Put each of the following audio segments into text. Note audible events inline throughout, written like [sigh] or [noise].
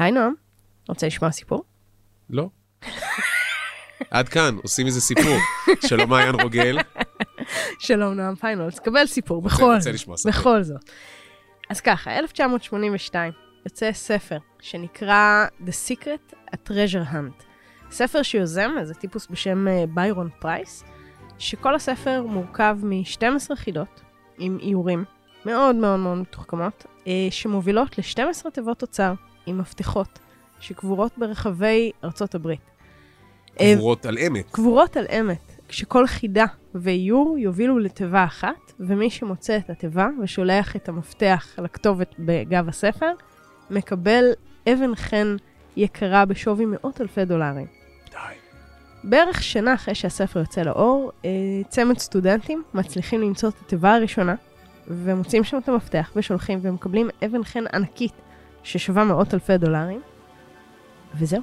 היי נועם, רוצה לשמוע סיפור? לא. עד כאן, עושים איזה סיפור. שלום מעיין רוגל. שלום נועם פיינולס, קבל סיפור, בכל רוצה זאת. בכל זאת. אז ככה, 1982 יוצא ספר שנקרא The Secret, A Treasure Hunt. ספר שיוזם איזה טיפוס בשם אה, ביירון פרייס, שכל הספר מורכב מ-12 חידות עם איורים מאוד מאוד מאוד מתוחכמות, אה, שמובילות ל-12 תיבות אוצר עם מפתחות שקבורות ברחבי ארצות הברית. אה, גבורות על אמת. קבורות על אמת, כשכל חידה ואיור יובילו לתיבה אחת, ומי שמוצא את התיבה ושולח את המפתח לכתובת בגב הספר, מקבל אבן חן יקרה בשווי מאות אלפי דולרים. די. בערך שנה אחרי שהספר יוצא לאור, אה, צמד סטודנטים מצליחים למצוא את התיבה הראשונה, ומוצאים שם את המפתח ושולחים ומקבלים אבן חן ענקית ששווה מאות אלפי דולרים, וזהו.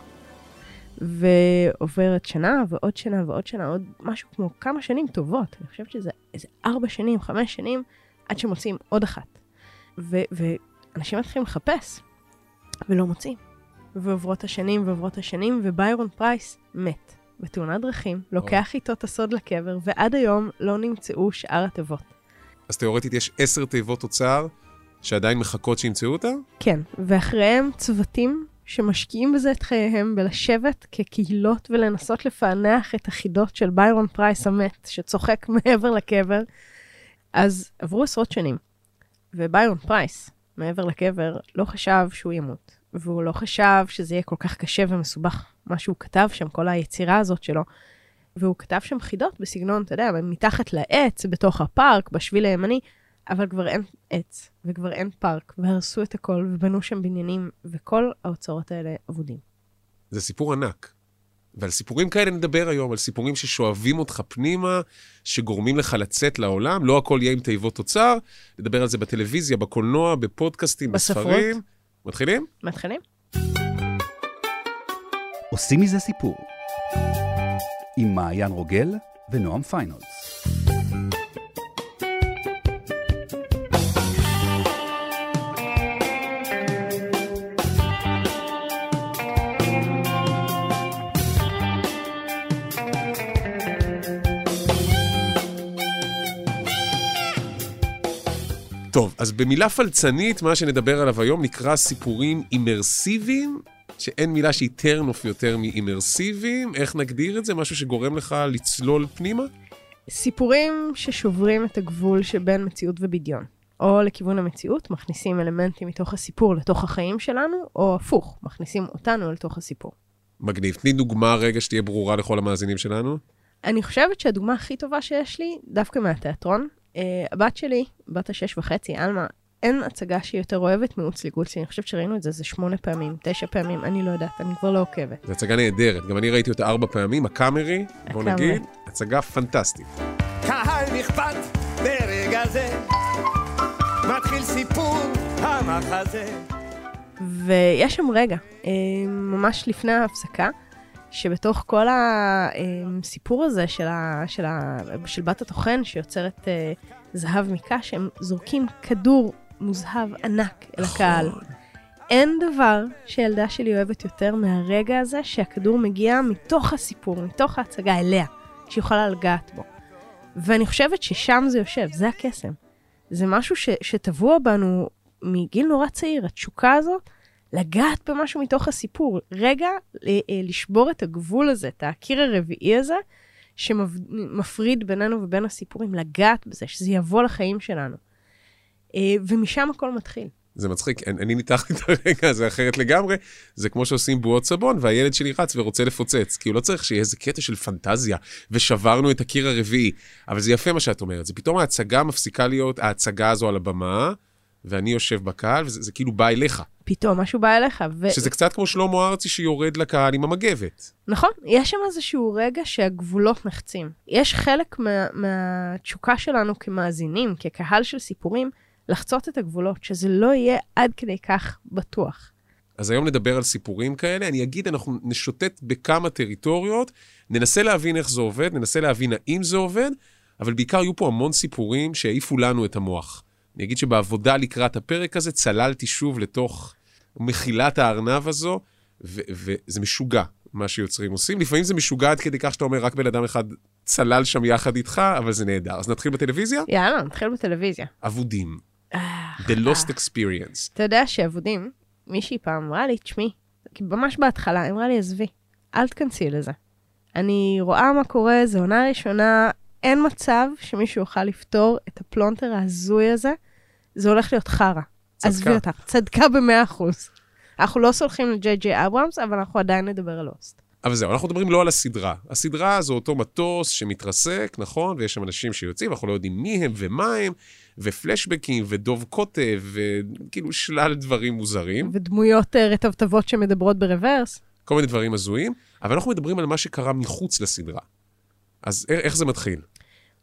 ועוברת שנה ועוד שנה ועוד שנה, עוד משהו כמו כמה שנים טובות. אני חושבת שזה איזה ארבע שנים, חמש שנים, עד שמוצאים עוד אחת. ו- ואנשים מתחילים לחפש, ולא מוצאים. ועוברות השנים ועוברות השנים, וביירון פרייס מת בתאונת דרכים, לוקח איתו את הסוד לקבר, ועד היום לא נמצאו שאר התיבות. אז תאורטית יש עשר תיבות אוצר שעדיין מחכות שימצאו אותה? כן, ואחריהם צוותים שמשקיעים בזה את חייהם בלשבת כקהילות ולנסות לפענח את החידות של ביירון פרייס המת, שצוחק [laughs] מעבר לקבר. אז עברו עשרות שנים, וביירון פרייס, מעבר לקבר, לא חשב שהוא ימות, והוא לא חשב שזה יהיה כל כך קשה ומסובך, מה שהוא כתב שם, כל היצירה הזאת שלו. והוא כתב שם חידות בסגנון, אתה יודע, מתחת לעץ, בתוך הפארק, בשביל הימני, אבל כבר אין עץ, וכבר אין פארק, והרסו את הכל, ובנו שם בניינים, וכל האוצרות האלה אבודים. זה סיפור ענק. ועל סיפורים כאלה נדבר היום, על סיפורים ששואבים אותך פנימה, שגורמים לך לצאת לעולם, לא הכל יהיה עם תיבות אוצר, נדבר על זה בטלוויזיה, בקולנוע, בפודקאסטים, בספרות. בספרים. מתחילים? מתחילים? עושים מזה סיפור. עם מעיין רוגל ונועם פיינולס. טוב, אז במילה פלצנית, מה שנדבר עליו היום נקרא סיפורים אימרסיביים, שאין מילה שהיא טרנוף יותר מאימרסיביים. איך נגדיר את זה? משהו שגורם לך לצלול פנימה? סיפורים ששוברים את הגבול שבין מציאות ובדיון. או לכיוון המציאות, מכניסים אלמנטים מתוך הסיפור לתוך החיים שלנו, או הפוך, מכניסים אותנו לתוך הסיפור. מגניב. תני דוגמה רגע שתהיה ברורה לכל המאזינים שלנו. אני חושבת שהדוגמה הכי טובה שיש לי, דווקא מהתיאטרון, הבת שלי, בת השש וחצי, עלמה, אין הצגה שהיא יותר אוהבת מאוצלי גוצלי. אני חושבת שראינו את זה איזה שמונה פעמים, תשע פעמים, אני לא יודעת, אני כבר לא עוקבת. זו הצגה נהדרת. גם אני ראיתי אותה ארבע פעמים, הקאמרי, בוא. נגיד, הצגה פנטסטית. קהל נכבד ברגע זה, מתחיל סיפור המחזה. ויש שם רגע, אה, ממש לפני ההפסקה, שבתוך כל הסיפור הזה של, ה, של, ה, של בת הטוחן שיוצרת אה, זהב מקש, הם זורקים כדור מוזהב ענק אל הקהל. אין דבר שילדה שלי אוהבת יותר מהרגע הזה שהכדור מגיע מתוך הסיפור, מתוך ההצגה אליה, שהיא יכולה לגעת בו. ואני חושבת ששם זה יושב, זה הקסם. זה משהו ש, שטבוע בנו מגיל נורא צעיר, התשוקה הזאת, לגעת במשהו מתוך הסיפור. רגע, ל- אה, לשבור את הגבול הזה, את הקיר הרביעי הזה, שמפריד בינינו ובין הסיפורים, לגעת בזה, שזה יבוא לחיים שלנו. אה, ומשם הכל מתחיל. זה מצחיק, אני, אני ניתחתי את הרגע הזה אחרת לגמרי. זה כמו שעושים בועות סבון, והילד שלי רץ ורוצה לפוצץ, כי הוא לא צריך שיהיה איזה קטע של פנטזיה, ושברנו את הקיר הרביעי. אבל זה יפה מה שאת אומרת, זה פתאום ההצגה מפסיקה להיות ההצגה הזו על הבמה, ואני יושב בקהל, וזה זה כאילו בא אליך. פתאום משהו בא אליך. ו... שזה קצת כמו שלמה ארצי שיורד לקהל עם המגבת. נכון, יש שם איזשהו רגע שהגבולות נחצים. יש חלק מה, מהתשוקה שלנו כמאזינים, כקהל של סיפורים, לחצות את הגבולות, שזה לא יהיה עד כדי כך בטוח. אז היום נדבר על סיפורים כאלה. אני אגיד, אנחנו נשוטט בכמה טריטוריות, ננסה להבין איך זה עובד, ננסה להבין האם זה עובד, אבל בעיקר יהיו פה המון סיפורים שהעיפו לנו את המוח. אני אגיד שבעבודה לקראת הפרק הזה צללתי שוב לתוך מחילת הארנב הזו, וזה משוגע, מה שיוצרים עושים. לפעמים זה משוגע עד כדי כך שאתה אומר, רק בן אדם אחד צלל שם יחד איתך, אבל זה נהדר. אז נתחיל בטלוויזיה? יאללה, נתחיל בטלוויזיה. אבודים. אה, The Lost Experience. אתה יודע שאבודים, מישהי פעם אמרה לי, תשמעי, ממש בהתחלה, היא אמרה לי, עזבי, אל תכנסי לזה. אני רואה מה קורה, זו עונה ראשונה, אין מצב שמישהו יוכל לפתור את הפלונטר ההזוי הזה, זה הולך להיות חרא. עזבי אותך, צדקה במאה אחוז. אנחנו לא סולחים לג'יי ג'יי אברהמס, אבל אנחנו עדיין נדבר על לוסט. אבל זהו, אנחנו מדברים לא על הסדרה. הסדרה זה אותו מטוס שמתרסק, נכון? ויש שם אנשים שיוצאים, אנחנו לא יודעים מי הם ומה הם, ופלשבקים, ודוב קוטב, וכאילו שלל דברים מוזרים, ודמויות אה, רטבטבות שמדברות ברוורס. כל מיני דברים הזויים, אבל אנחנו מדברים על מה שקרה מחוץ לסדרה. אז איך זה מתחיל?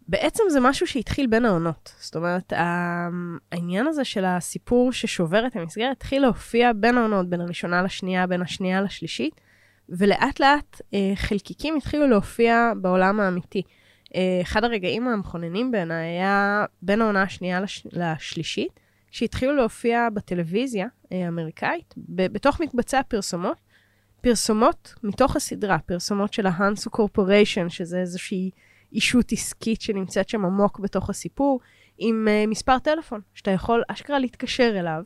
בעצם זה משהו שהתחיל בין העונות. זאת אומרת, ה- העניין הזה של הסיפור ששובר את המסגרת התחיל להופיע בין העונות, בין הראשונה לשנייה, בין השנייה לשלישית, ולאט לאט אה, חלקיקים התחילו להופיע בעולם האמיתי. אה, אחד הרגעים המכוננים בעיניי היה בין העונה השנייה לש... לשלישית, שהתחילו להופיע בטלוויזיה אה, האמריקאית, ב- בתוך מקבצי הפרסומות, פרסומות מתוך הסדרה, פרסומות של ההנסו קורפוריישן, שזה איזושהי אישות עסקית שנמצאת שם עמוק בתוך הסיפור, עם uh, מספר טלפון, שאתה יכול אשכרה להתקשר אליו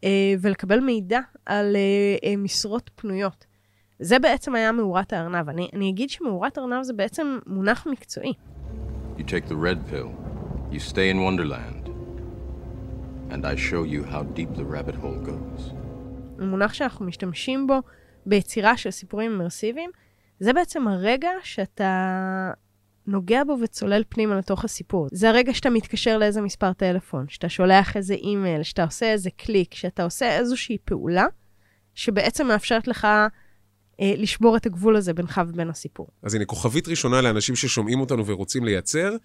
uh, ולקבל מידע על uh, uh, משרות פנויות. זה בעצם היה מאורת הארנב. אני, אני אגיד שמאורת הארנב זה בעצם מונח מקצועי. You take the red pill, you stay in Wonderland, and I show you how deep the rabbit hole goes. מונח שאנחנו משתמשים בו ביצירה של סיפורים אימרסיביים. זה בעצם הרגע שאתה נוגע בו וצולל פנימה לתוך הסיפור. זה הרגע שאתה מתקשר לאיזה מספר טלפון, שאתה שולח איזה אימייל, שאתה עושה איזה קליק, שאתה עושה איזושהי פעולה, שבעצם מאפשרת לך אה, לשבור את הגבול הזה בינך ובין הסיפור. אז הנה, כוכבית ראשונה לאנשים ששומעים אותנו ורוצים לייצר,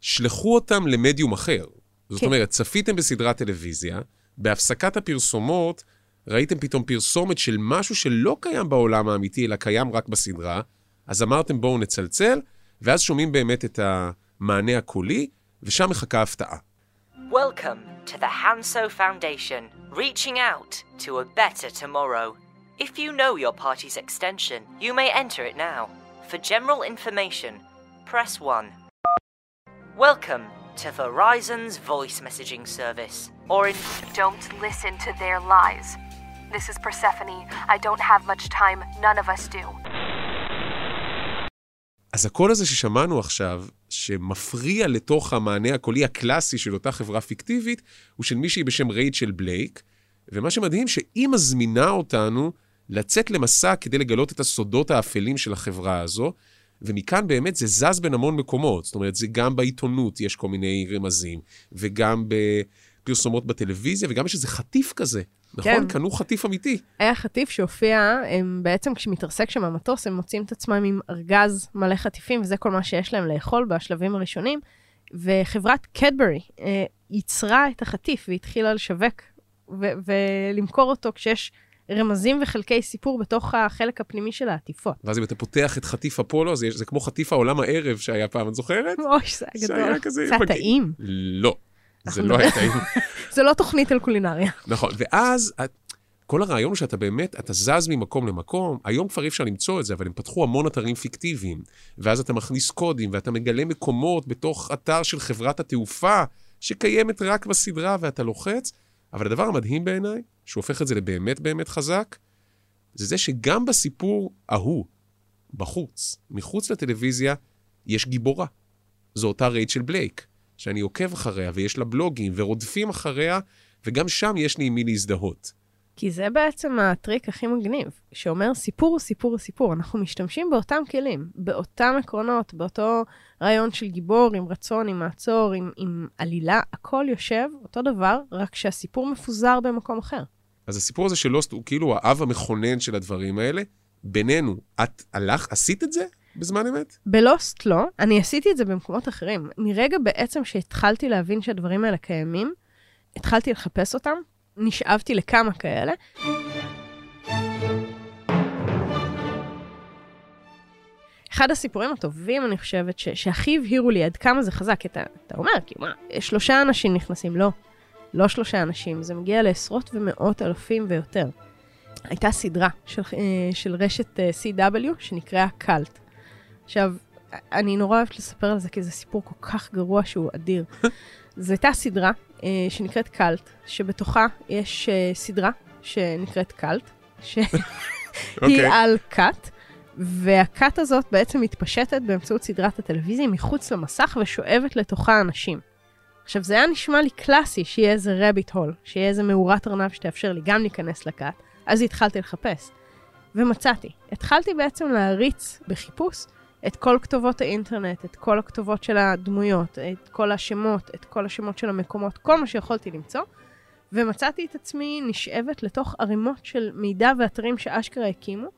שלחו אותם למדיום אחר. זאת כן. אומרת, צפיתם בסדרת טלוויזיה, בהפסקת הפרסומות ראיתם פתאום פרסומת של משהו שלא קיים בעולם האמיתי, אלא קיים רק בסדרה, אז אמרתם בואו נצלצל, ואז שומעים באמת את המענה הקולי, ושם מחכה הפתעה. Welcome to the Hanso Foundation, reaching out to a better tomorrow. If you know your party's extension, you may enter it now. For general information, press 1. Welcome to Verizon's voice messaging service, or in Don't listen to their lies. This is Persephone. I don't have much time. None of us do. אז הקול הזה ששמענו עכשיו, שמפריע לתוך המענה הקולי הקלאסי של אותה חברה פיקטיבית, הוא של מישהי בשם רייצ'ל בלייק, ומה שמדהים שהיא מזמינה אותנו לצאת למסע כדי לגלות את הסודות האפלים של החברה הזו, ומכאן באמת זה זז בין המון מקומות. זאת אומרת, זה גם בעיתונות יש כל מיני רמזים, וגם בפרסומות בטלוויזיה, וגם יש איזה חטיף כזה. נכון? כן. קנו חטיף אמיתי. היה חטיף שהופיע, הם בעצם כשמתרסק שם המטוס, הם מוצאים את עצמם עם ארגז מלא חטיפים, וזה כל מה שיש להם לאכול בשלבים הראשונים. וחברת קדברי אה, ייצרה את החטיף והתחילה לשווק ו- ולמכור אותו כשיש רמזים וחלקי סיפור בתוך החלק הפנימי של העטיפות. ואז אם אתה פותח את חטיף אפולו, זה, זה כמו חטיף העולם הערב שהיה פעם, את זוכרת? אוי, זה היה שהיה גדול. כזה זה היה מגעיל. טעים. לא. זה לא טעים. [laughs] זה לא תוכנית על קולינריה. נכון, ואז כל הרעיון הוא שאתה באמת, אתה זז ממקום למקום, היום כבר אי אפשר למצוא את זה, אבל הם פתחו המון אתרים פיקטיביים, ואז אתה מכניס קודים, ואתה מגלה מקומות בתוך אתר של חברת התעופה, שקיימת רק בסדרה, ואתה לוחץ, אבל הדבר המדהים בעיניי, שהופך את זה לבאמת באמת חזק, זה זה שגם בסיפור ההוא, בחוץ, מחוץ לטלוויזיה, יש גיבורה. זו אותה רייצ'ל בלייק, שאני עוקב אחריה, ויש לה בלוגים, ורודפים אחריה, וגם שם יש לי עם מי להזדהות. כי זה בעצם הטריק הכי מגניב, שאומר סיפור הוא סיפור הוא סיפור. אנחנו משתמשים באותם כלים, באותם עקרונות, באותו רעיון של גיבור, עם רצון, עם מעצור, עם, עם עלילה, הכל יושב אותו דבר, רק שהסיפור מפוזר במקום אחר. אז הסיפור הזה של לוסט הוא כאילו האב המכונן של הדברים האלה. בינינו, את הלך, עשית את זה בזמן אמת? בלוסט לא, אני עשיתי את זה במקומות אחרים. מרגע בעצם שהתחלתי להבין שהדברים האלה קיימים, התחלתי לחפש אותם, נשאבתי לכמה כאלה. אחד הסיפורים הטובים, אני חושבת, ש- שהכי הבהירו לי עד כמה זה חזק, כי אתה, אתה אומר, כאילו, מה, שלושה אנשים נכנסים, לא. לא שלושה אנשים, זה מגיע לעשרות ומאות אלפים ויותר. הייתה סדרה של, אה, של רשת אה, CW שנקראה קאלט. עכשיו, אני נורא אוהבת לספר על זה, כי זה סיפור כל כך גרוע שהוא אדיר. [laughs] זו הייתה סדרה אה, שנקראת קאלט, שבתוכה יש אה, סדרה שנקראת קאלט, שהיא [laughs] אוקיי. על כת, והכת הזאת בעצם מתפשטת באמצעות סדרת הטלוויזיה מחוץ למסך ושואבת לתוכה אנשים. עכשיו, זה היה נשמע לי קלאסי שיהיה איזה רביט הול, שיהיה איזה מאורת ארנב שתאפשר לי גם להיכנס לכת, אז התחלתי לחפש. ומצאתי. התחלתי בעצם להריץ בחיפוש את כל כתובות האינטרנט, את כל הכתובות של הדמויות, את כל השמות, את כל השמות של המקומות, כל מה שיכולתי למצוא, ומצאתי את עצמי נשאבת לתוך ערימות של מידע ואתרים שאשכרה הקימו,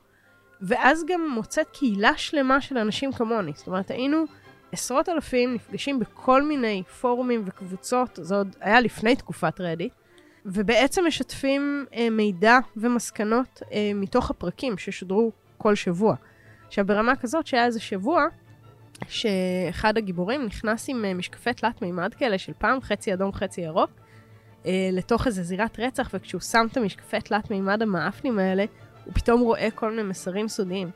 ואז גם מוצאת קהילה שלמה של אנשים כמוני. זאת אומרת, היינו עשרות אלפים נפגשים בכל מיני פורומים וקבוצות, זה עוד היה לפני תקופת רדיט, ובעצם משתפים אה, מידע ומסקנות אה, מתוך הפרקים ששודרו כל שבוע. עכשיו, ברמה כזאת שהיה איזה שבוע, שאחד הגיבורים נכנס עם אה, משקפי תלת מימד כאלה של פעם, חצי אדום, חצי ירוק, אה, לתוך איזה זירת רצח, וכשהוא שם את המשקפי תלת מימד המאפנים האלה, הוא פתאום רואה כל מיני מסרים סודיים.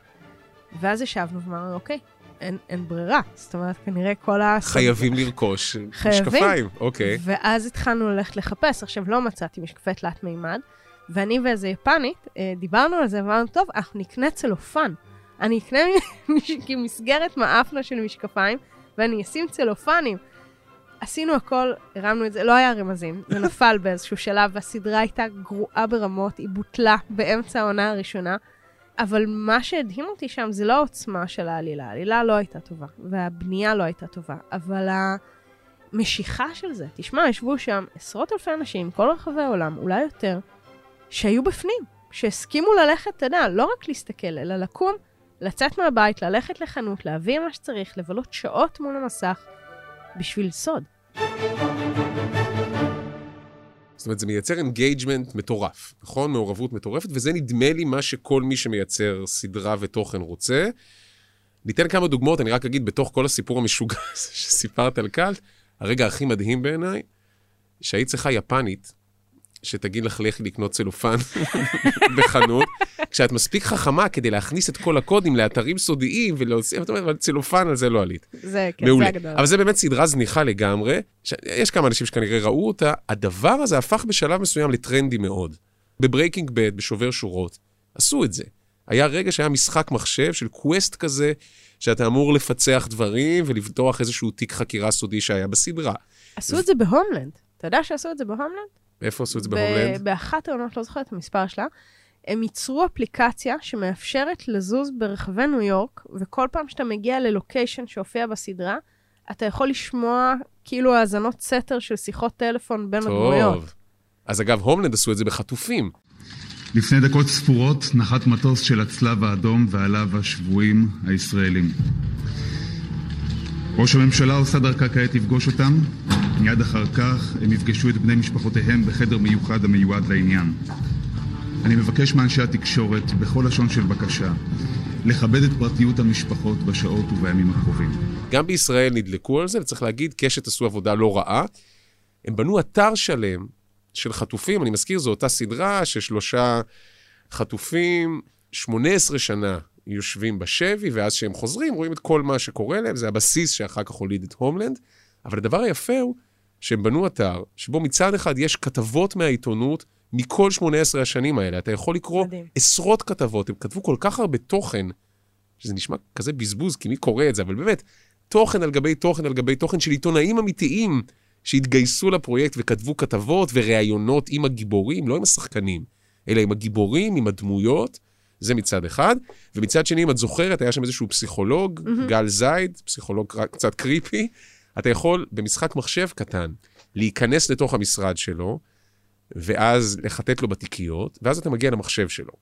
ואז ישבנו ואמרנו, אוקיי, אין, אין ברירה. זאת אומרת, כנראה כל ה... חייבים לרכוש חייבים. משקפיים, אוקיי. ואז התחלנו ללכת לחפש. עכשיו, לא מצאתי משקפי תלת מימד, ואני ואיזה יפנית אה, דיברנו על זה, ואמרנו, טוב, אנחנו נקנה צלופן. אני אקנה [laughs] כמסגרת מאפנה של משקפיים, ואני אשים צלופנים. עשינו הכל, הרמנו את זה, לא היה רמזים, [laughs] זה נפל באיזשהו שלב, והסדרה הייתה גרועה ברמות, היא בוטלה באמצע העונה הראשונה. אבל מה שהדהים אותי שם זה לא העוצמה של העלילה, העלילה לא הייתה טובה, והבנייה לא הייתה טובה, אבל המשיכה של זה, תשמע, ישבו שם עשרות אלפי אנשים, כל רחבי העולם, אולי יותר, שהיו בפנים, שהסכימו ללכת, אתה יודע, לא רק להסתכל, אלא לקום, לצאת מהבית, ללכת לחנות, להביא מה שצריך, לבלות שעות מול המסך, בשביל סוד. זאת אומרת, זה מייצר engagement מטורף, נכון? מעורבות מטורפת, וזה נדמה לי מה שכל מי שמייצר סדרה ותוכן רוצה. ניתן כמה דוגמאות, אני רק אגיד, בתוך כל הסיפור המשוגע [laughs] הזה שסיפרת על Cult, הרגע הכי מדהים בעיניי, שהיית צריכה יפנית, שתגיד לך לכי לקנות צלופן [laughs] בחנות, כשאת מספיק חכמה כדי להכניס את כל הקודים לאתרים סודיים ולהוציא, ואת אומרת, אבל צלופן על זה לא עלית. זה, כן, מעולה. זה הגדול. אבל זה באמת סדרה זניחה לגמרי. ש... יש כמה אנשים שכנראה ראו אותה. הדבר הזה הפך בשלב מסוים לטרנדי מאוד. ב Breaking Bad, בשובר שורות, עשו את זה. היה רגע שהיה משחק מחשב של quest כזה, שאתה אמור לפצח דברים ולפתוח איזשהו תיק חקירה סודי שהיה בסדרה. עשו את זה ב Homeland. אתה יודע שעשו את זה ב Homeland? איפה עשו את זה ב- ב Homeland? באחת העונות, לא זוכרת את המספר שלה, הם ייצרו אפליקציה שמאפשרת לזוז ברחבי ניו יורק, וכל פעם שאתה מגיע ל location שהופיע בסדרה, אתה יכול לשמוע כאילו האזנות סתר של שיחות טלפון בין הדמויות. טוב. אז אגב, הומלנד עשו את זה בחטופים. לפני דקות ספורות נחת מטוס של הצלב האדום ועליו השבויים הישראלים. ראש הממשלה עושה דרכה כעת לפגוש אותם, מיד אחר כך הם יפגשו את בני משפחותיהם בחדר מיוחד המיועד לעניין. אני מבקש מאנשי התקשורת, בכל לשון של בקשה, לכבד את פרטיות המשפחות בשעות ובימים הקרובים. גם בישראל נדלקו על זה, וצריך להגיד, קשת עשו עבודה לא רעה. הם בנו אתר שלם של חטופים, אני מזכיר, זו אותה סדרה ששלושה חטופים, 18 שנה יושבים בשבי, ואז כשהם חוזרים, רואים את כל מה שקורה להם, זה הבסיס שאחר כך הוליד את הומלנד. אבל הדבר היפה הוא שהם בנו אתר, שבו מצד אחד יש כתבות מהעיתונות מכל 18 השנים האלה. אתה יכול לקרוא מדהים. עשרות כתבות, הם כתבו כל כך הרבה תוכן, שזה נשמע כזה בזבוז, כי מי קורא את זה, אבל באמת, תוכן על גבי תוכן על גבי תוכן של עיתונאים אמיתיים שהתגייסו לפרויקט וכתבו כתבות וראיונות עם הגיבורים, לא עם השחקנים, אלא עם הגיבורים, עם הדמויות, זה מצד אחד. ומצד שני, אם את זוכרת, היה שם איזשהו פסיכולוג, mm-hmm. גל זייד, פסיכולוג קצת קריפי, אתה יכול במשחק מחשב קטן להיכנס לתוך המשרד שלו, ואז לחטט לו בתיקיות, ואז אתה מגיע למחשב שלו.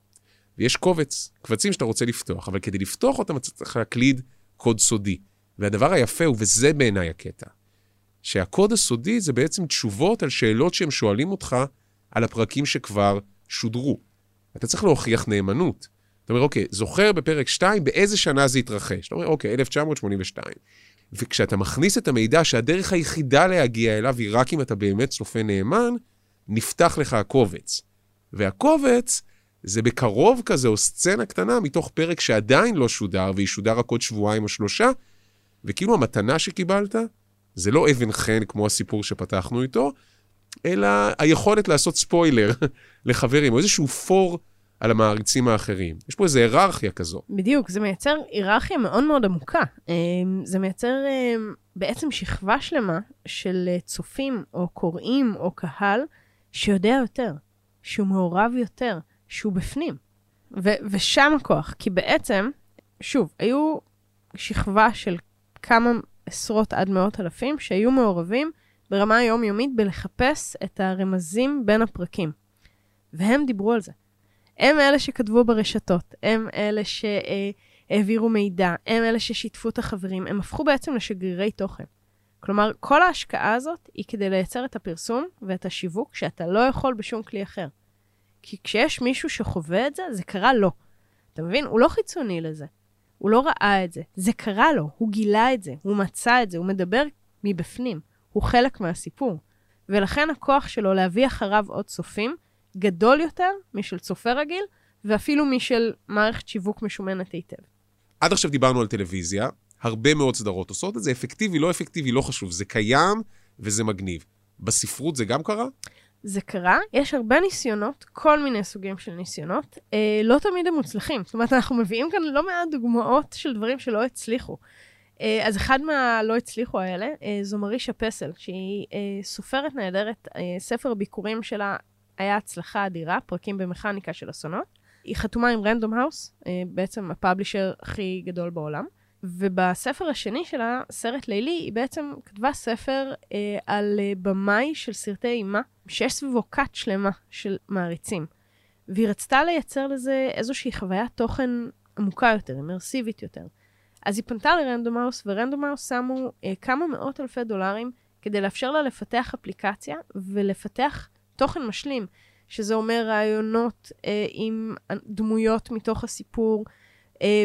ויש קובץ, קבצים שאתה רוצה לפתוח, אבל כדי לפתוח אותם אתה צריך להקליד קוד סודי. והדבר היפה הוא, וזה בעיניי הקטע, שהקוד הסודי זה בעצם תשובות על שאלות שהם שואלים אותך על הפרקים שכבר שודרו. אתה צריך להוכיח נאמנות. אתה אומר, אוקיי, זוכר בפרק 2 באיזה שנה זה התרחש? אתה אומר, אוקיי, 1982. וכשאתה מכניס את המידע שהדרך היחידה להגיע אליו היא רק אם אתה באמת צופה נאמן, נפתח לך הקובץ. והקובץ זה בקרוב כזה, או סצנה קטנה מתוך פרק שעדיין לא שודר, וישודר רק עוד שבועיים או שלושה, וכאילו המתנה שקיבלת, זה לא אבן חן כמו הסיפור שפתחנו איתו, אלא היכולת לעשות ספוילר [laughs] לחברים, או איזשהו פור על המעריצים האחרים. יש פה איזו היררכיה כזו. בדיוק, זה מייצר היררכיה מאוד מאוד עמוקה. אמ, זה מייצר אמ, בעצם שכבה שלמה של אה, צופים או קוראים או קהל שיודע יותר, שהוא מעורב יותר, שהוא בפנים. ו- ושם הכוח, כי בעצם, שוב, היו שכבה של כמה עשרות עד מאות אלפים שהיו מעורבים ברמה היומיומית בלחפש את הרמזים בין הפרקים. והם דיברו על זה. הם אלה שכתבו ברשתות, הם אלה שהעבירו מידע, הם אלה ששיתפו את החברים, הם הפכו בעצם לשגרירי תוכן. כלומר, כל ההשקעה הזאת היא כדי לייצר את הפרסום ואת השיווק שאתה לא יכול בשום כלי אחר. כי כשיש מישהו שחווה את זה, זה קרה לו. אתה מבין? הוא לא חיצוני לזה. הוא לא ראה את זה. זה קרה לו, הוא גילה את זה, הוא מצא את זה, הוא מדבר מבפנים. הוא חלק מהסיפור. ולכן הכוח שלו להביא אחריו עוד צופים גדול יותר משל צופה רגיל, ואפילו משל מערכת שיווק משומנת היטב. עד עכשיו דיברנו על טלוויזיה, הרבה מאוד סדרות עושות את זה, אפקטיבי, לא אפקטיבי, לא חשוב, זה קיים וזה מגניב. בספרות זה גם קרה? זה קרה, יש הרבה ניסיונות, כל מיני סוגים של ניסיונות, אה, לא תמיד הם מוצלחים. זאת אומרת, אנחנו מביאים כאן לא מעט דוגמאות של דברים שלא הצליחו. אה, אז אחד מהלא הצליחו האלה אה, זו מרישה פסל, שהיא אה, סופרת נהדרת, אה, ספר ביקורים שלה היה הצלחה אדירה, פרקים במכניקה של אסונות. היא חתומה עם רנדום האוס, אה, בעצם הפאבלישר הכי גדול בעולם. ובספר השני שלה, סרט לילי, היא בעצם כתבה ספר אה, על אה, במאי של סרטי אימה, שיש סביבו כת שלמה של מעריצים. והיא רצתה לייצר לזה איזושהי חוויית תוכן עמוקה יותר, אימרסיבית יותר. אז היא פנתה ורנדום האוס שמו אה, כמה מאות אלפי דולרים כדי לאפשר לה לפתח אפליקציה ולפתח תוכן משלים, שזה אומר רעיונות אה, עם דמויות מתוך הסיפור, אה,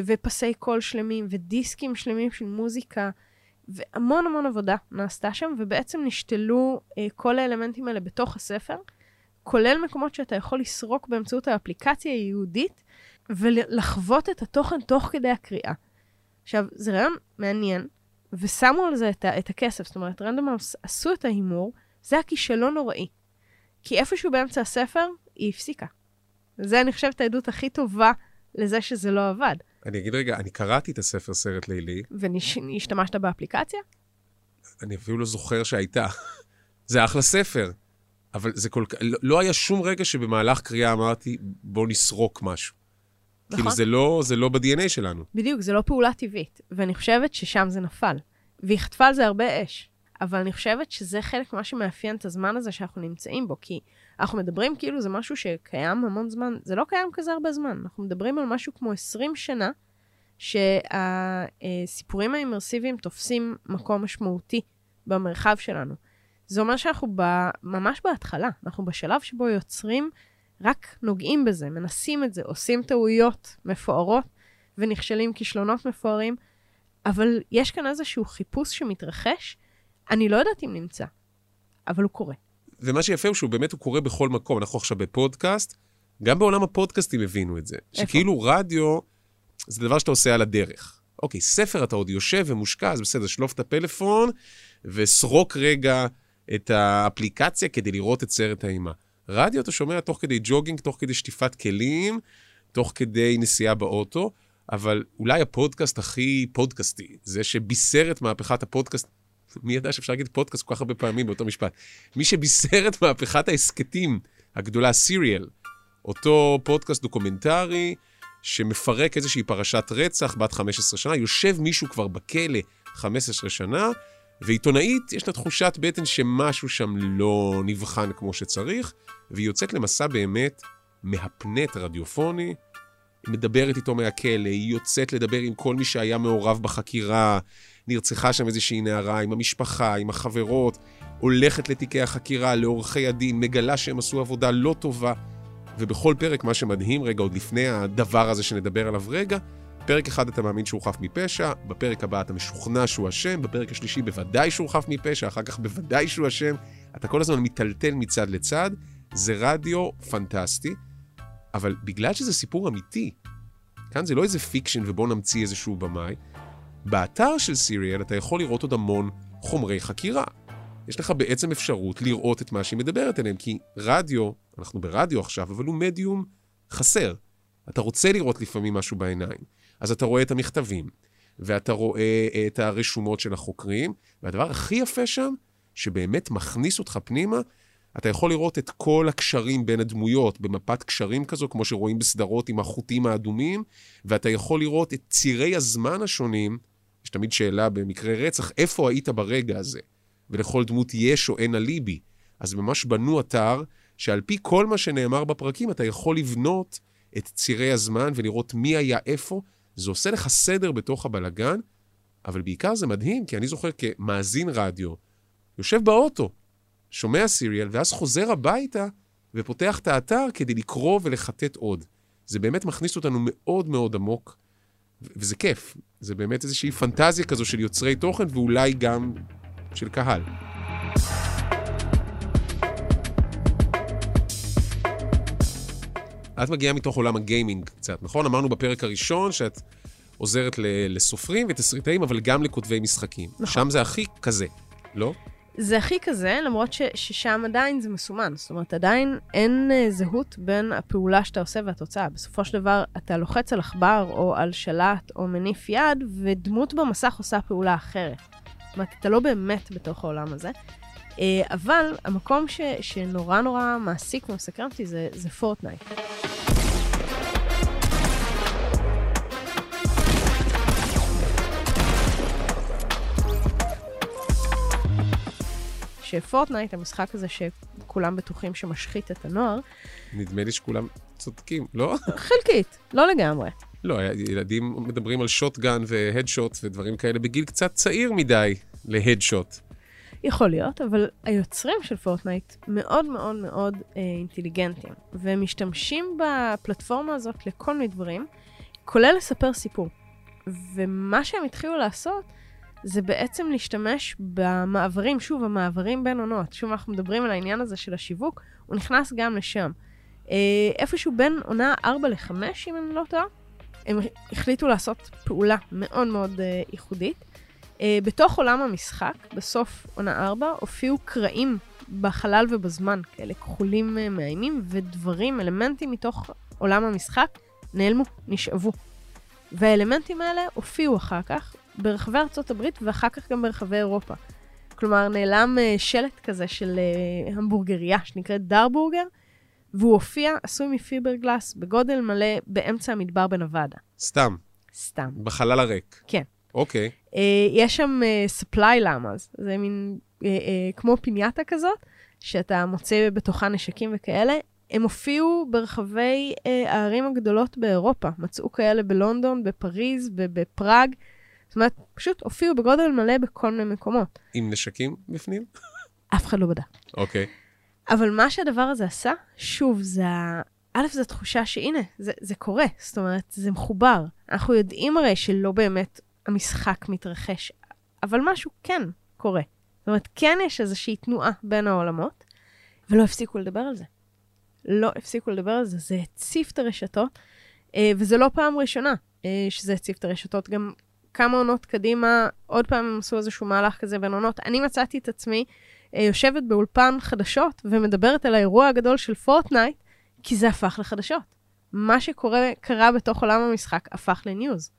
ופסי קול שלמים, ודיסקים שלמים של מוזיקה, והמון המון עבודה נעשתה שם, ובעצם נשתלו אה, כל האלמנטים האלה בתוך הספר, כולל מקומות שאתה יכול לסרוק באמצעות האפליקציה הייעודית, ולחוות את התוכן תוך כדי הקריאה. עכשיו, זה רעיון מעניין, ושמו על זה את, ה- את הכסף, זאת אומרת, Random House עשו את ההימור, זה היה כישלון נוראי. כי איפשהו באמצע הספר, היא הפסיקה. זה, אני חושבת, העדות הכי טובה לזה שזה לא עבד. אני אגיד רגע, אני קראתי את הספר סרט לילי, והשתמשת באפליקציה? אני אפילו לא זוכר שהייתה. זה אחלה ספר, אבל זה כל כך... לא, לא היה שום רגע שבמהלך קריאה אמרתי, בוא נסרוק משהו. נכון. כאילו, זה לא, זה לא ב-DNA שלנו. בדיוק, זה לא פעולה טבעית. ואני חושבת ששם זה נפל. והיא חטפה על זה הרבה אש. אבל אני חושבת שזה חלק ממה שמאפיין את הזמן הזה שאנחנו נמצאים בו, כי אנחנו מדברים כאילו זה משהו שקיים המון זמן, זה לא קיים כזה הרבה זמן. אנחנו מדברים על משהו כמו 20 שנה, שהסיפורים האימרסיביים תופסים מקום משמעותי במרחב שלנו. זה אומר שאנחנו ב, ממש בהתחלה, אנחנו בשלב שבו יוצרים, רק נוגעים בזה, מנסים את זה, עושים טעויות מפוארות ונכשלים כישלונות מפוארים, אבל יש כאן איזשהו חיפוש שמתרחש, אני לא יודעת אם נמצא, אבל הוא קורה. ומה שיפה הוא שהוא באמת, הוא קורה בכל מקום. אנחנו עכשיו בפודקאסט, גם בעולם הפודקאסטים הבינו את זה. איפה? שכאילו רדיו זה דבר שאתה עושה על הדרך. אוקיי, ספר אתה עוד יושב ומושקע, אז בסדר, שלוף את הפלאפון וסרוק רגע את האפליקציה כדי לראות את סרט האימה. רדיו אתה שומע תוך כדי ג'וגינג, תוך כדי שטיפת כלים, תוך כדי נסיעה באוטו, אבל אולי הפודקאסט הכי פודקאסטי, זה שבישר את מהפכת הפודקאסט, מי ידע שאפשר להגיד פודקאסט כל כך הרבה פעמים באותו משפט? מי שבישר את מהפכת ההסכתים הגדולה, Serial, אותו פודקאסט דוקומנטרי שמפרק איזושהי פרשת רצח בת 15 שנה, יושב מישהו כבר בכלא 15 שנה, ועיתונאית, יש לה תחושת בטן שמשהו שם לא נבחן כמו שצריך, והיא יוצאת למסע באמת מהפנט רדיופוני, היא מדברת איתו מהכלא, היא יוצאת לדבר עם כל מי שהיה מעורב בחקירה, נרצחה שם איזושהי נערה, עם המשפחה, עם החברות, הולכת לתיקי החקירה, לעורכי הדין, מגלה שהם עשו עבודה לא טובה. ובכל פרק, מה שמדהים רגע, עוד לפני הדבר הזה שנדבר עליו רגע, בפרק אחד אתה מאמין שהוא חף מפשע, בפרק הבא אתה משוכנע שהוא אשם, בפרק השלישי בוודאי שהוא חף מפשע, אחר כך בוודאי שהוא אשם. אתה כל הזמן מיטלטל מצד לצד. זה רדיו פנטסטי, אבל בגלל שזה סיפור אמיתי, כאן זה לא איזה fiction ובוא נמציא איזשהו במאי, באתר של Serial אתה יכול לראות עוד המון חומרי חקירה. יש לך בעצם אפשרות לראות את מה שהיא מדברת עליהם, כי רדיו, אנחנו ברדיו עכשיו, אבל הוא מדיום חסר. אתה רוצה לראות לפעמים משהו בעיניים. אז אתה רואה את המכתבים, ואתה רואה את הרשומות של החוקרים, והדבר הכי יפה שם, שבאמת מכניס אותך פנימה, אתה יכול לראות את כל הקשרים בין הדמויות במפת קשרים כזו, כמו שרואים בסדרות עם החוטים האדומים, ואתה יכול לראות את צירי הזמן השונים, יש תמיד שאלה במקרה רצח, איפה היית ברגע הזה? ולכל דמות יש או אין אליבי. אז ממש בנו אתר שעל פי כל מה שנאמר בפרקים, אתה יכול לבנות את צירי הזמן ולראות מי היה איפה. זה עושה לך סדר בתוך הבלגן, אבל בעיקר זה מדהים, כי אני זוכר כמאזין רדיו, יושב באוטו, שומע סיריאל, ואז חוזר הביתה ופותח את האתר כדי לקרוא ולחטט עוד. זה באמת מכניס אותנו מאוד מאוד עמוק, וזה כיף. זה באמת איזושהי פנטזיה כזו של יוצרי תוכן, ואולי גם של קהל. את מגיעה מתוך עולם הגיימינג קצת, נכון? אמרנו בפרק הראשון שאת עוזרת לסופרים ותסריטאים, אבל גם לכותבי משחקים. נכון. שם זה הכי כזה, לא? זה הכי כזה, למרות ש, ששם עדיין זה מסומן. זאת אומרת, עדיין אין uh, זהות בין הפעולה שאתה עושה והתוצאה. בסופו של דבר, אתה לוחץ על עכבר או על שלט או מניף יד, ודמות במסך עושה פעולה אחרת. זאת אומרת, אתה לא באמת בתוך העולם הזה. Uh, אבל המקום ש, שנורא נורא מעסיק ומסקרן אותי זה, זה Fortnite. ש Fortnite, המשחק הזה שכולם בטוחים שמשחית את הנוער... נדמה לי שכולם צודקים, לא? חלקית, לא לגמרי. לא, ילדים מדברים על shotgun ו headshot ודברים כאלה בגיל קצת צעיר מדי להדשוט. יכול להיות, אבל היוצרים של פורטנייט מאוד מאוד מאוד אה, אינטליגנטים, והם משתמשים בפלטפורמה הזאת לכל מיני דברים, כולל לספר סיפור. ומה שהם התחילו לעשות זה בעצם להשתמש במעברים, שוב, המעברים בין עונות. שוב, אנחנו מדברים על העניין הזה של השיווק, הוא נכנס גם לשם. אה, איפשהו בין עונה 4 ל-5, אם אני לא טועה, הם החליטו לעשות פעולה מאוד מאוד אה, ייחודית. אה, בתוך עולם המשחק, בסוף עונה 4, הופיעו קרעים בחלל ובזמן, כאלה כחולים אה, מאיימים, ודברים, אלמנטים מתוך עולם המשחק, נעלמו, נשאבו. והאלמנטים האלה הופיעו אחר כך ברחבי ארצות הברית ואחר כך גם ברחבי אירופה. כלומר, נעלם uh, שלט כזה של uh, המבורגריה שנקראת דרבורגר, והוא הופיע עשוי מפיברגלס בגודל מלא באמצע המדבר בנבדה. סתם. סתם. בחלל הריק. כן. אוקיי. Okay. Uh, יש שם uh, לאמאז, זה מין uh, uh, כמו פינייתה כזאת, שאתה מוצא בתוכה נשקים וכאלה. הם הופיעו ברחבי uh, הערים הגדולות באירופה. מצאו כאלה בלונדון, בפריז, בפראג. זאת אומרת, פשוט הופיעו בגודל מלא בכל מיני מקומות. עם נשקים בפנים? [laughs] אף אחד לא בדק. אוקיי. Okay. אבל מה שהדבר הזה עשה, שוב, זה ה... א', זו תחושה שהנה, זה, זה קורה. זאת אומרת, זה מחובר. אנחנו יודעים הרי שלא באמת המשחק מתרחש, אבל משהו כן קורה. זאת אומרת, כן יש איזושהי תנועה בין העולמות, ולא הפסיקו לדבר על זה. לא הפסיקו לדבר על זה, זה הציף את הרשתות, אה, וזה לא פעם ראשונה אה, שזה הציף את הרשתות. גם כמה עונות קדימה, עוד פעם הם עשו איזשהו מהלך כזה בין עונות. אני מצאתי את עצמי אה, יושבת באולפן חדשות ומדברת על האירוע הגדול של פורטנייט, כי זה הפך לחדשות. מה שקרה בתוך עולם המשחק הפך ל news.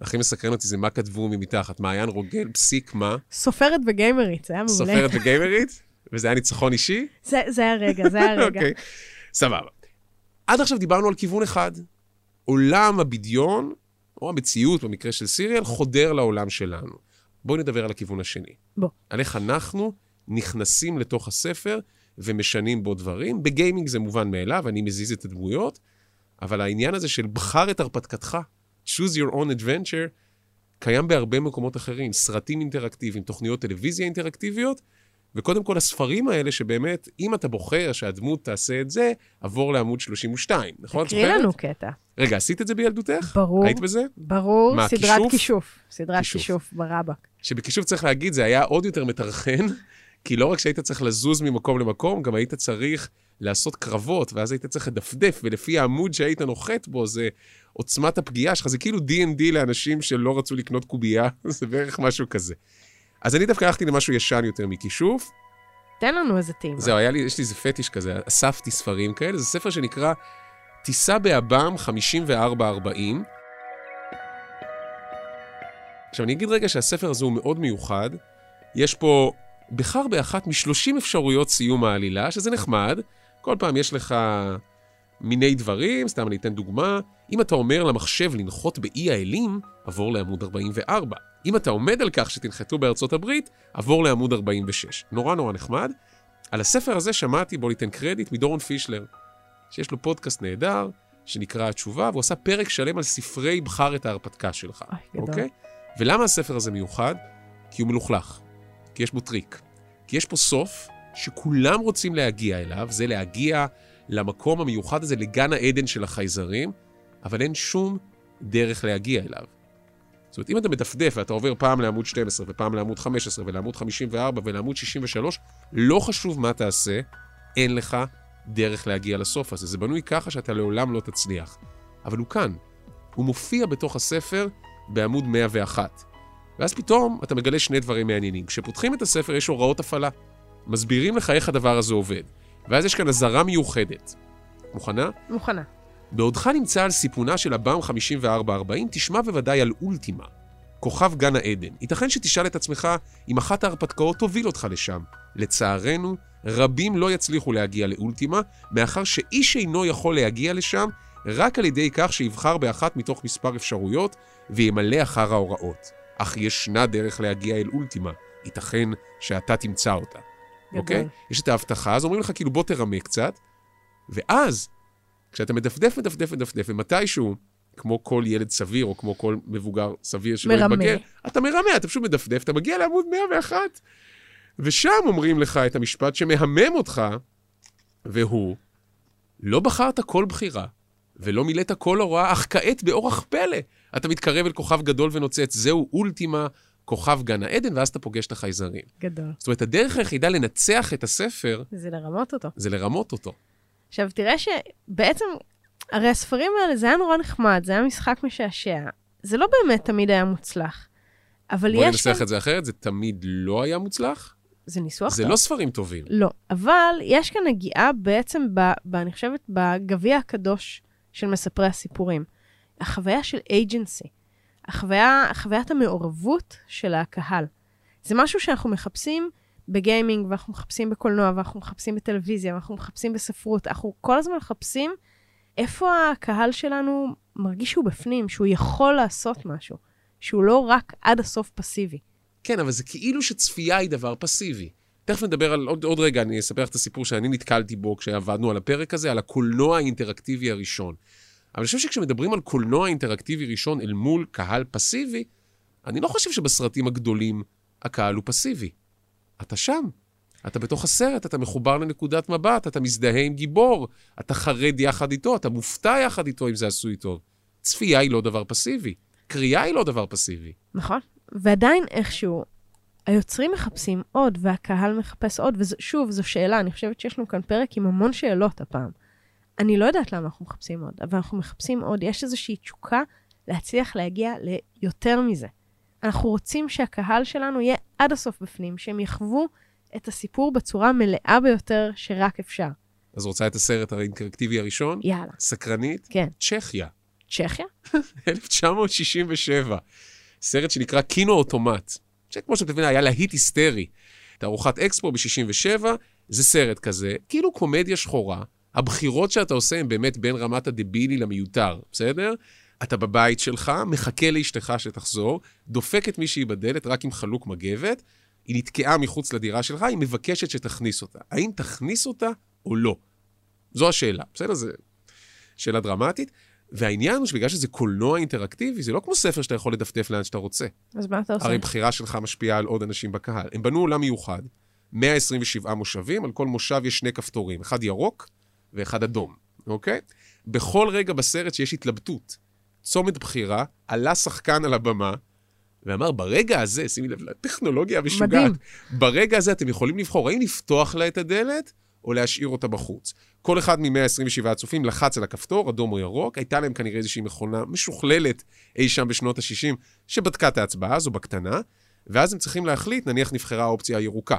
הכי מסקרן אותי זה מה כתבו מתחת, מעיין רוגל, פסיק מה? סופרת וגיימרית, זה היה מעולה. סופרת וגיימרית? וזה היה ניצחון אישי? זה, זה היה רגע, זה היה רגע. אוקיי, סבבה. עד עכשיו דיברנו על כיוון אחד. עולם הבדיון או המציאות, במקרה של סיריאל, חודר לעולם שלנו. בואי נדבר על הכיוון השני. בוא. על איך אנחנו נכנסים לתוך הספר ומשנים בו דברים. בגיימינג זה מובן מאליו, אני מזיז את הדמויות, אבל העניין הזה של בחר את הרפתקתך, choose your own adventure, קיים בהרבה מקומות אחרים. סרטים אינטראקטיביים, תוכניות טלוויזיה אינטראקטיביות, וקודם כל, הספרים האלה, שבאמת, אם אתה בוחר שהדמות תעשה את זה, עבור לעמוד 32, נכון? תקריא? לנו קטע. רגע, עשית את זה בילדותך? ברור. היית בזה? ברור, מה, סדרת כישוף? כישוף. סדרת כישוף. כישוף ברבק. שבכישוף צריך להגיד, זה היה עוד יותר מטרחן, כי לא רק שהיית צריך לזוז ממקום למקום, גם היית צריך לעשות קרבות, ואז היית צריך לדפדף, ולפי העמוד שהיית נוחת בו, זה עוצמת הפגיעה שלך, זה כאילו D&D לאנשים שלא רצו לקנות קובייה, [laughs] זה בערך משהו כזה. אז אני דווקא הלכתי למשהו ישן יותר מכישוף. תן לנו איזה טים. זהו, היה לי, יש לי איזה פטיש כזה, אספתי ספרים כאלה, זה ספר שנקרא טיסה באב"ם 5440. עכשיו, אני אגיד רגע שהספר הזה הוא מאוד מיוחד. יש פה, בחר באחת מ-30 אפשרויות סיום העלילה, שזה נחמד. כל פעם יש לך מיני דברים, סתם אני אתן דוגמה. אם אתה אומר למחשב לנחות באי האלים, עבור לעמוד 44. אם אתה עומד על כך שתנחתו בארצות הברית, עבור לעמוד 46. נורא נורא נחמד. על הספר הזה שמעתי, בוא ניתן קרדיט, מדורון פישלר, שיש לו פודקאסט נהדר, שנקרא התשובה, והוא עשה פרק שלם על ספרי בחר את ההרפתקה שלך. אוקיי? ולמה הספר הזה מיוחד? כי הוא מלוכלך. כי יש בו טריק. כי יש פה סוף שכולם רוצים להגיע אליו, זה להגיע למקום המיוחד הזה, לגן העדן של החייזרים, אבל אין שום דרך להגיע אליו. זאת אומרת, אם אתה מדפדף ואתה עובר פעם לעמוד 12 ופעם לעמוד 15 ולעמוד 54 ולעמוד 63, לא חשוב מה תעשה, אין לך דרך להגיע לסוף הזה. זה בנוי ככה שאתה לעולם לא תצליח. אבל הוא כאן. הוא מופיע בתוך הספר בעמוד 101. ואז פתאום אתה מגלה שני דברים מעניינים. כשפותחים את הספר יש הוראות הפעלה. מסבירים לך איך הדבר הזה עובד. ואז יש כאן אזהרה מיוחדת. מוכנה? מוכנה. בעודך נמצא על סיפונה של הבאם 5440, תשמע בוודאי על אולטימה, כוכב גן העדן. ייתכן שתשאל את עצמך אם אחת ההרפתקאות תוביל אותך לשם. לצערנו, רבים לא יצליחו להגיע לאולטימה, מאחר שאיש אינו יכול להגיע לשם רק על ידי כך שיבחר באחת מתוך מספר אפשרויות וימלא אחר ההוראות. אך ישנה דרך להגיע אל אולטימה, ייתכן שאתה תמצא אותה. אוקיי? יש את ההבטחה, אז אומרים לך כאילו בוא תרמה קצת, ואז, כשאתה מדפדף, מדפדף, מדפדף, ומתישהו, כמו כל ילד סביר, או כמו כל מבוגר סביר שלא. יתבגר, אתה מרמה, אתה פשוט מדפדף, אתה מגיע לעמוד 101, ושם אומרים לך את המשפט שמהמם אותך, והוא, לא בחרת כל בחירה, ולא מילאת כל הוראה, אך כעת באורח פלא. אתה מתקרב אל כוכב גדול ונוצץ, זהו אולטימה, כוכב גן העדן, ואז אתה פוגש את החייזרים. גדול. זאת אומרת, הדרך היחידה לנצח את הספר, זה לרמות אותו. זה לרמות אותו. עכשיו, תראה שבעצם, הרי הספרים האלה, זה היה נורא נחמד, זה היה משחק משעשע. זה לא באמת תמיד היה מוצלח. אבל בואי יש... ננסח את זה אחרת, זה תמיד לא היה מוצלח. זה ניסוח זה טוב. לא ספרים טובים. לא, אבל יש כאן נגיעה בעצם, ב, ב, אני חושבת, בגביע הקדוש של מספרי הסיפורים. החוויה של agency, החוויה, חוויית המעורבות של הקהל. זה משהו שאנחנו מחפשים בגיימינג, ואנחנו מחפשים בקולנוע, ואנחנו מחפשים בטלוויזיה, ואנחנו מחפשים בספרות. אנחנו כל הזמן מחפשים איפה הקהל שלנו מרגיש שהוא בפנים, שהוא יכול לעשות משהו, שהוא לא רק עד הסוף פסיבי. כן, אבל זה כאילו שצפייה היא דבר פסיבי. תכף נדבר על, עוד, עוד רגע, אני אספר לך את הסיפור שאני נתקלתי בו כשעבדנו על הפרק הזה, על הקולנוע האינטראקטיבי הראשון. אבל אני חושב שכשמדברים על קולנוע אינטראקטיבי ראשון אל מול קהל פסיבי, אני לא חושב שבסרטים הגדולים הקהל הוא פסיבי. אתה שם. אתה בתוך הסרט, אתה מחובר לנקודת מבט, אתה מזדהה עם גיבור, אתה חרד יחד איתו, אתה מופתע יחד איתו אם זה עשוי טוב. צפייה היא לא דבר פסיבי. קריאה היא לא דבר פסיבי. נכון. ועדיין איכשהו, היוצרים מחפשים עוד, והקהל מחפש עוד, ושוב, זו שאלה, אני חושבת שיש לנו כאן פרק עם המון שאלות הפעם. אני לא יודעת למה אנחנו מחפשים עוד, אבל אנחנו מחפשים עוד. יש איזושהי תשוקה להצליח להגיע ליותר מזה. אנחנו רוצים שהקהל שלנו יהיה עד הסוף בפנים, שהם יחוו את הסיפור בצורה המלאה ביותר שרק אפשר. אז רוצה את הסרט האינטראקטיבי הראשון? יאללה. סקרנית? כן. צ'כיה, צ'כיה? [laughs] 1967. סרט שנקרא קינו אוטומט, שכמו שאת מבינה, היה להיט היסטרי. תערוכת אקספו ב-67, זה סרט כזה, כאילו קומדיה שחורה. הבחירות שאתה עושה הן באמת בין רמת הדבילי למיותר, בסדר? אתה בבית שלך, מחכה לאשתך שתחזור, דופק את מישהי בדלת רק עם חלוק מגבת, היא נתקעה מחוץ לדירה שלך, היא מבקשת שתכניס אותה. האם תכניס אותה או לא? זו השאלה, בסדר? זו שאלה דרמטית. והעניין הוא שבגלל שזה קולנוע אינטראקטיבי, זה לא כמו ספר שאתה יכול לדפדף לאן שאתה רוצה. אז מה אתה עושה? הרי בחירה שלך משפיעה על עוד אנשים בקהל. הם בנו עולם מיוחד, 127 מושבים, על כל מושב יש שני כפתורים, אחד ירוק ואחד אדום, אוקיי? בכל רגע בסרט שיש התלבטות, צומת בחירה, עלה שחקן על הבמה, ואמר, ברגע הזה, שימי לב לטכנולוגיה המשוגעת, מדהים. ברגע הזה אתם יכולים לבחור האם לפתוח לה את הדלת או להשאיר אותה בחוץ. כל אחד מ-127 הצופים לחץ על הכפתור, אדום או ירוק, הייתה להם כנראה איזושהי מכונה משוכללת אי שם בשנות ה-60, שבדקה את ההצבעה הזו בקטנה, ואז הם צריכים להחליט, נניח נבחרה האופציה הירוקה.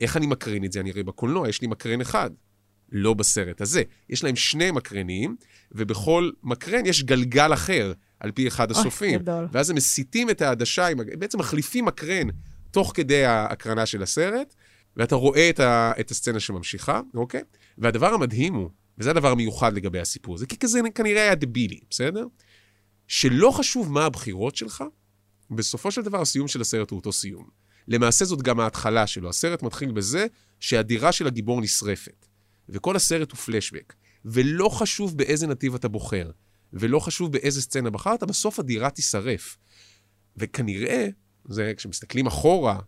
איך אני מקרין את זה? אני הרי בקולנוע, יש לי מקרן אחד. לא בסרט הזה. יש להם שני מקרנים, ובכל מקרן יש גלגל אחר, על פי אחד אוי, הסופים. גדול. ואז הם מסיטים את העדשה, הג- בעצם מחליפים מקרן תוך כדי ההקרנה של הסרט, ואתה רואה את, ה, את הסצנה שממשיכה, אוקיי? והדבר המדהים הוא, וזה הדבר המיוחד לגבי הסיפור הזה, כי כזה כנראה היה דבילי, בסדר? שלא חשוב מה הבחירות שלך, בסופו של דבר הסיום של הסרט הוא אותו סיום. למעשה זאת גם ההתחלה שלו. הסרט מתחיל בזה שהדירה של הגיבור נשרפת, וכל הסרט הוא פלשבק, ולא חשוב באיזה נתיב אתה בוחר, ולא חשוב באיזה סצנה בחרת, בסוף הדירה תישרף. וכנראה, זה כשמסתכלים אחורה,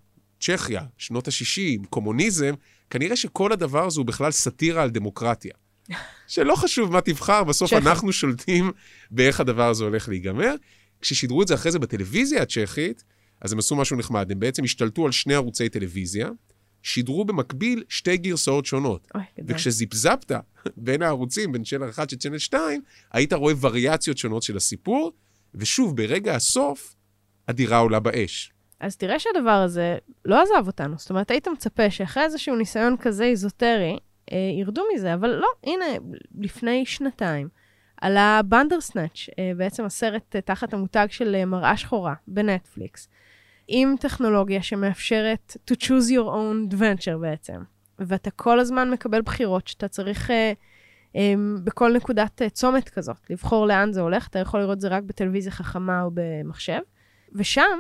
צ'כיה, שנות ה-60, קומוניזם, כנראה שכל הדבר הזה הוא בכלל סאטירה על דמוקרטיה. [laughs] שלא חשוב מה תבחר, בסוף צ'כיה. אנחנו שולטים באיך הדבר הזה הולך להיגמר. כששידרו את זה אחרי זה בטלוויזיה הצ'כית, אז הם עשו משהו נחמד, הם בעצם השתלטו על שני ערוצי טלוויזיה, שידרו במקביל שתי גרסאות שונות. אוי. וכשזיפזפת בין הערוצים, בין צ'אנל 1 לצ'אנל 2, היית רואה וריאציות שונות של הסיפור, ושוב, ברגע הסוף, הדירה עולה באש. אז תראה שהדבר הזה לא עזב אותנו. זאת אומרת, היית מצפה שאחרי איזשהו ניסיון כזה איזוטרי, אה, ירדו מזה, אבל לא, הנה, לפני שנתיים, עלה בנדרסנאץ', אה, בעצם הסרט אה, תחת המותג של אה, מראה שחורה בנטפליקס, עם טכנולוגיה שמאפשרת to choose your own adventure בעצם. ואתה כל הזמן מקבל בחירות שאתה צריך אה, אה, בכל נקודת אה, צומת כזאת, לבחור לאן זה הולך. אתה יכול לראות את זה רק בטלוויזיה חכמה או במחשב. ושם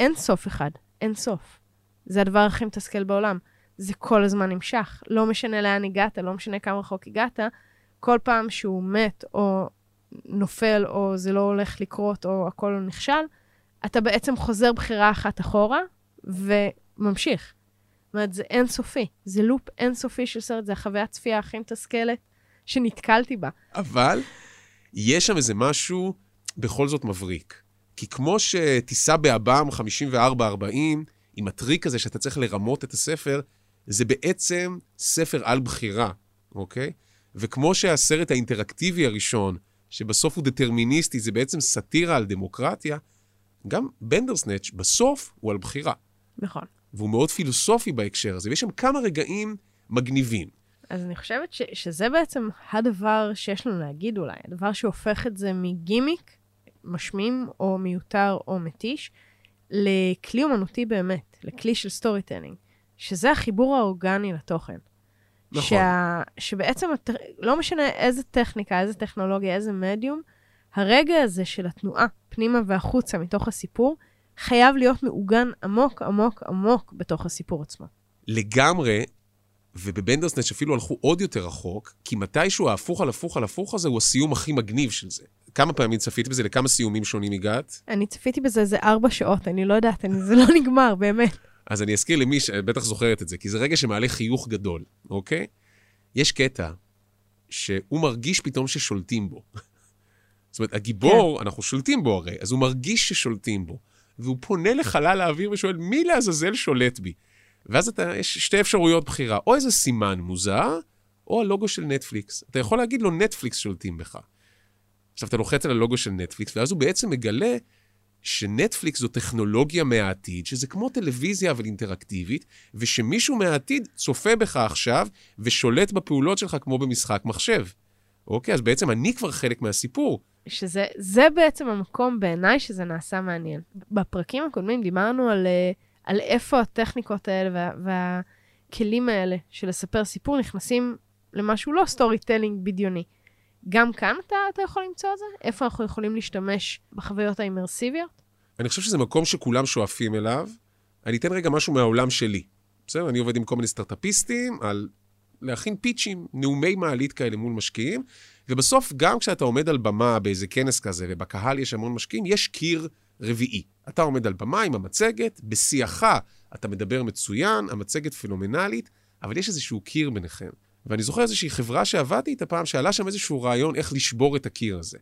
אין סוף אחד, אין סוף. זה הדבר הכי מתסכל בעולם. זה כל הזמן נמשך. לא משנה לאן הגעת, לא משנה כמה רחוק הגעת, כל פעם שהוא מת או נופל או זה לא הולך לקרות או הכל נכשל, אתה בעצם חוזר בחירה אחת אחורה וממשיך. זאת אומרת, זה אינסופי. זה לופ אינסופי של סרט, זה החוויית צפייה הכי מתסכלת שנתקלתי בה. אבל יש שם איזה משהו בכל זאת מבריק. כי כמו שתיסע בעב"ם 54-40, עם הטריק הזה שאתה צריך לרמות את הספר, זה בעצם ספר על בחירה, אוקיי? וכמו שהסרט האינטראקטיבי הראשון, שבסוף הוא דטרמיניסטי, זה בעצם סאטירה על דמוקרטיה, גם בנדרסנאץ' בסוף הוא על בחירה. נכון. והוא מאוד פילוסופי בהקשר הזה, ויש שם כמה רגעים מגניבים. אז אני חושבת ש, שזה בעצם הדבר שיש לנו להגיד אולי, הדבר שהופך את זה מגימיק, משמים או מיותר או מתיש, לכלי אומנותי באמת, לכלי של storytelling, שזה החיבור האורגני לתוכן. נכון. שה, שבעצם, הט- לא משנה איזה טכניקה, איזה טכנולוגיה, איזה מדיום, הרגע הזה של התנועה פנימה והחוצה מתוך הסיפור, חייב להיות מעוגן עמוק עמוק עמוק בתוך הסיפור עצמו. לגמרי, ובבנדרסנץ' אפילו הלכו עוד יותר רחוק, כי מתישהו ההפוך על הפוך על הפוך הזה הוא הסיום הכי מגניב של זה. כמה פעמים צפית בזה? לכמה סיומים שונים הגעת? אני צפיתי בזה איזה ארבע שעות, אני לא יודעת, אני, זה לא [laughs] נגמר, באמת. אז אני אזכיר למי שבטח זוכרת את זה, כי זה רגע שמעלה חיוך גדול, אוקיי? יש קטע שהוא מרגיש פתאום ששולטים בו. זאת אומרת, הגיבור, כן. אנחנו שולטים בו הרי, אז הוא מרגיש ששולטים בו, והוא פונה לחלל האוויר ושואל, מי לעזאזל שולט בי? ואז אתה, יש שתי אפשרויות בחירה, או איזה סימן מוזר, או הלוגו של נטפליקס. אתה יכול להגיד לו, נטפליקס שולטים בך. עכשיו, אתה לוחץ על הלוגו של נטפליקס, ואז הוא בעצם מגלה שנטפליקס זו טכנולוגיה מהעתיד, שזה כמו טלוויזיה אבל אינטראקטיבית, ושמישהו מהעתיד צופה בך עכשיו ושולט בפעולות שלך כמו במשחק מחשב. אוקיי, אז בעצם אני כבר חלק מהסיפור. שזה זה בעצם המקום בעיניי שזה נעשה מעניין. בפרקים הקודמים דיברנו על, אה, על איפה הטכניקות האלה וה, והכלים האלה של לספר סיפור נכנסים למשהו לא storytelling בדיוני. גם כאן אתה, אתה יכול למצוא את זה? איפה אנחנו יכולים להשתמש בחוויות האימרסיביות? אני חושב שזה מקום שכולם שואפים אליו. אני אתן רגע משהו מהעולם שלי. בסדר? אני עובד עם כל מיני סטארט-אפיסטים על להכין פיצ'ים, נאומי מעלית כאלה מול משקיעים, ובסוף, גם כשאתה עומד על במה באיזה כנס כזה, ובקהל יש המון משקיעים, יש קיר רביעי. אתה עומד על במה עם המצגת, בשיאך אתה מדבר מצוין, המצגת פנומנלית, אבל יש איזשהו קיר ביניכם. ואני זוכר איזושהי חברה שעבדתי איתה פעם, שעלה שם איזשהו רעיון איך לשבור את הקיר הזה.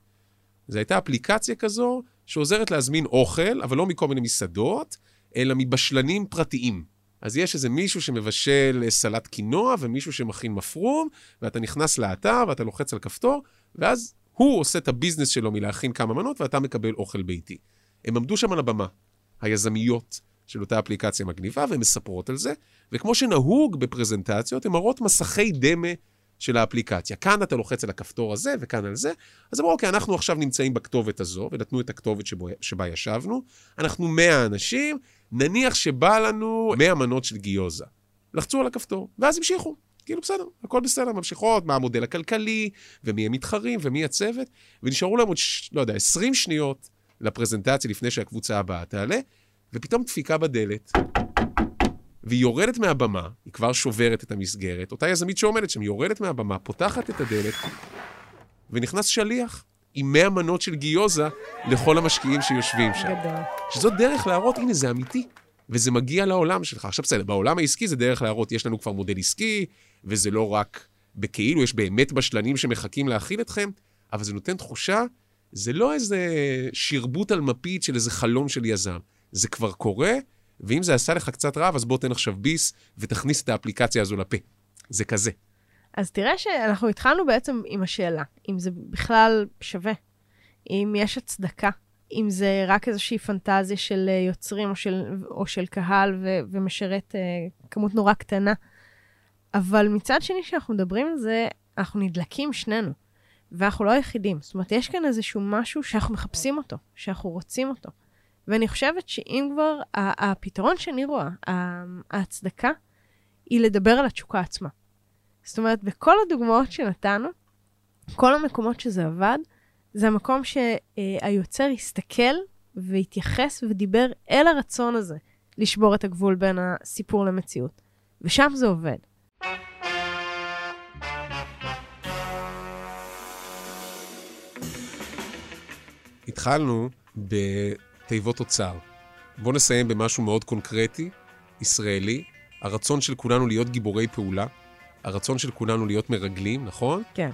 זו הייתה אפליקציה כזו שעוזרת להזמין אוכל, אבל לא מכל מיני מסעדות, אלא מבשלנים פרטיים. אז יש איזה מישהו שמבשל סלט קינוע ומישהו שמכין מפרום, ואתה נכנס לאתר ואתה לוחץ על כפתור, ואז הוא עושה את הביזנס שלו מלהכין כמה מנות ואתה מקבל אוכל ביתי. הם עמדו שם על הבמה, היזמיות של אותה אפליקציה מגניבה, והן מספרות על זה, וכמו שנהוג בפרזנטציות, הן מראות מסכי דמה של האפליקציה. כאן אתה לוחץ על הכפתור הזה וכאן על זה, אז אמרו, אוקיי, אנחנו עכשיו נמצאים בכתובת הזו, ונתנו את הכתובת שבו, שבה ישבנו, אנחנו 100 אנשים, נניח שבא לנו 100 מנות של גיוזה. לחצו על הכפתור, ואז המשיכו. כאילו, בסדר, הכל בסדר, ממשיכות, מה המודל הכלכלי, ומי המתחרים, ומי הצוות, ונשארו להם עוד. לא יודע, 20 שניות לפרזנטציה לפני שהקבוצה הבאה תעלה, ופתאום דפיקה בדלת, והיא יורדת מהבמה, היא כבר שוברת את המסגרת, אותה יזמית שעומדת שם, היא יורדת מהבמה, פותחת את הדלת, ונכנס שליח עם 100 מנות של גיוזה לכל המשקיעים שיושבים שם. גדול. שזאת דרך להראות, הנה, זה אמיתי, וזה מגיע לעולם שלך. עכשיו בסדר, בעולם העסקי זה דרך להראות, יש לנו כבר מודל עסקי, וזה לא רק בכאילו, יש באמת בשלנים שמחכים להכיל אתכם, אבל זה נותן תחושה, זה לא איזה שרבוט על מפית של איזה חלום של יזם. זה כבר קורה, ואם זה עשה לך קצת רעב, אז בוא תן עכשיו ביס ותכניס את האפליקציה הזו לפה. זה כזה. אז תראה שאנחנו התחלנו בעצם עם השאלה, אם זה בכלל שווה, אם יש הצדקה, אם זה רק איזושהי פנטזיה של אה, יוצרים או של, או של קהל ו, ומשרת אה, כמות נורא קטנה. אבל מצד שני, כשאנחנו מדברים על זה, אנחנו נדלקים שנינו, ואנחנו לא היחידים. זאת אומרת, יש כאן איזשהו משהו שאנחנו מחפשים אותו, שאנחנו רוצים אותו. ואני חושבת שאם כבר, הפתרון שאני רואה, ההצדקה, היא לדבר על התשוקה עצמה. זאת אומרת, בכל הדוגמאות שנתנו, כל המקומות שזה עבד, זה המקום שהיוצר הסתכל והתייחס ודיבר אל הרצון הזה לשבור את הגבול בין הסיפור למציאות. ושם זה עובד. התחלנו בתיבות אוצר. בואו נסיים במשהו מאוד קונקרטי, ישראלי, הרצון של כולנו להיות גיבורי פעולה, הרצון של כולנו להיות מרגלים, נכון? כן.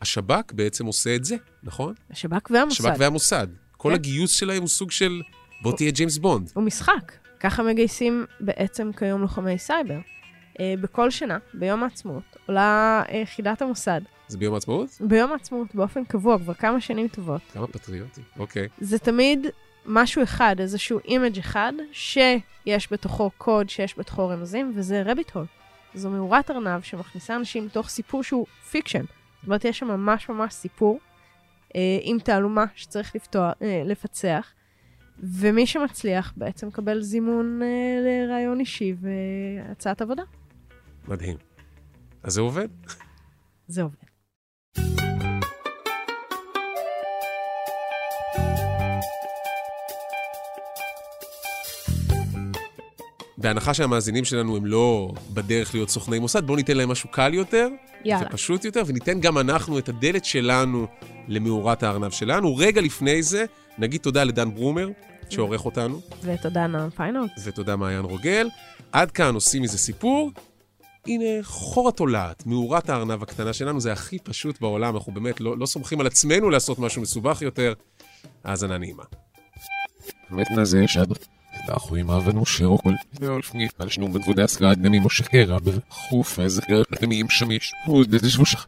השב"כ בעצם עושה את זה, נכון? השב"כ והמוסד. השב"כ והמוסד. כל כן. הגיוס שלהם הוא סוג של בוא תהיה ג'יימס בונד. הוא משחק. ככה מגייסים בעצם כיום לוחמי סייבר. אה, בכל שנה, ביום העצמאות, עולה אה, חידת המוסד. זה ביום העצמאות? ביום העצמאות באופן קבוע, כבר כמה שנים טובות. כמה פטריוטי, אוקיי. זה תמיד משהו אחד, איזשהו image אחד, שיש בתוכו קוד, שיש בתוכו רמזים, וזה rabbit hole. זו מאורת ארנב שמכניסה אנשים לתוך סיפור שהוא fiction. זאת אומרת, יש שם ממש ממש סיפור אה, עם תעלומה שצריך לפתוח, אה, לפצח, ומי שמצליח בעצם מקבל זימון אה, לריאיון אישי והצעת עבודה. מדהים. אז זה עובד. זה עובד. בהנחה שהמאזינים שלנו הם לא בדרך להיות סוכני מוסד, בואו ניתן להם משהו קל יותר, יאללה. ופשוט יותר, וניתן גם אנחנו את הדלת שלנו למאורת הארנב שלנו. רגע לפני זה, נגיד תודה לדן ברומר, שעורך אותנו, ותודה נועם פיינולד. ותודה מעיין רוגל. עד כאן עושים מזה סיפור. הנה, חור התולעת, מאורת הארנב הקטנה שלנו, זה הכי פשוט בעולם, אנחנו באמת לא, לא סומכים על עצמנו לעשות משהו מסובך יותר. האזנה נעימה. מתנזה לאחורים אבנו שרוקול ואולפני על שנו בנקודה סגרד נמי משה קרע בחוף איזה גרק נתמים שמיש ודזה שבושך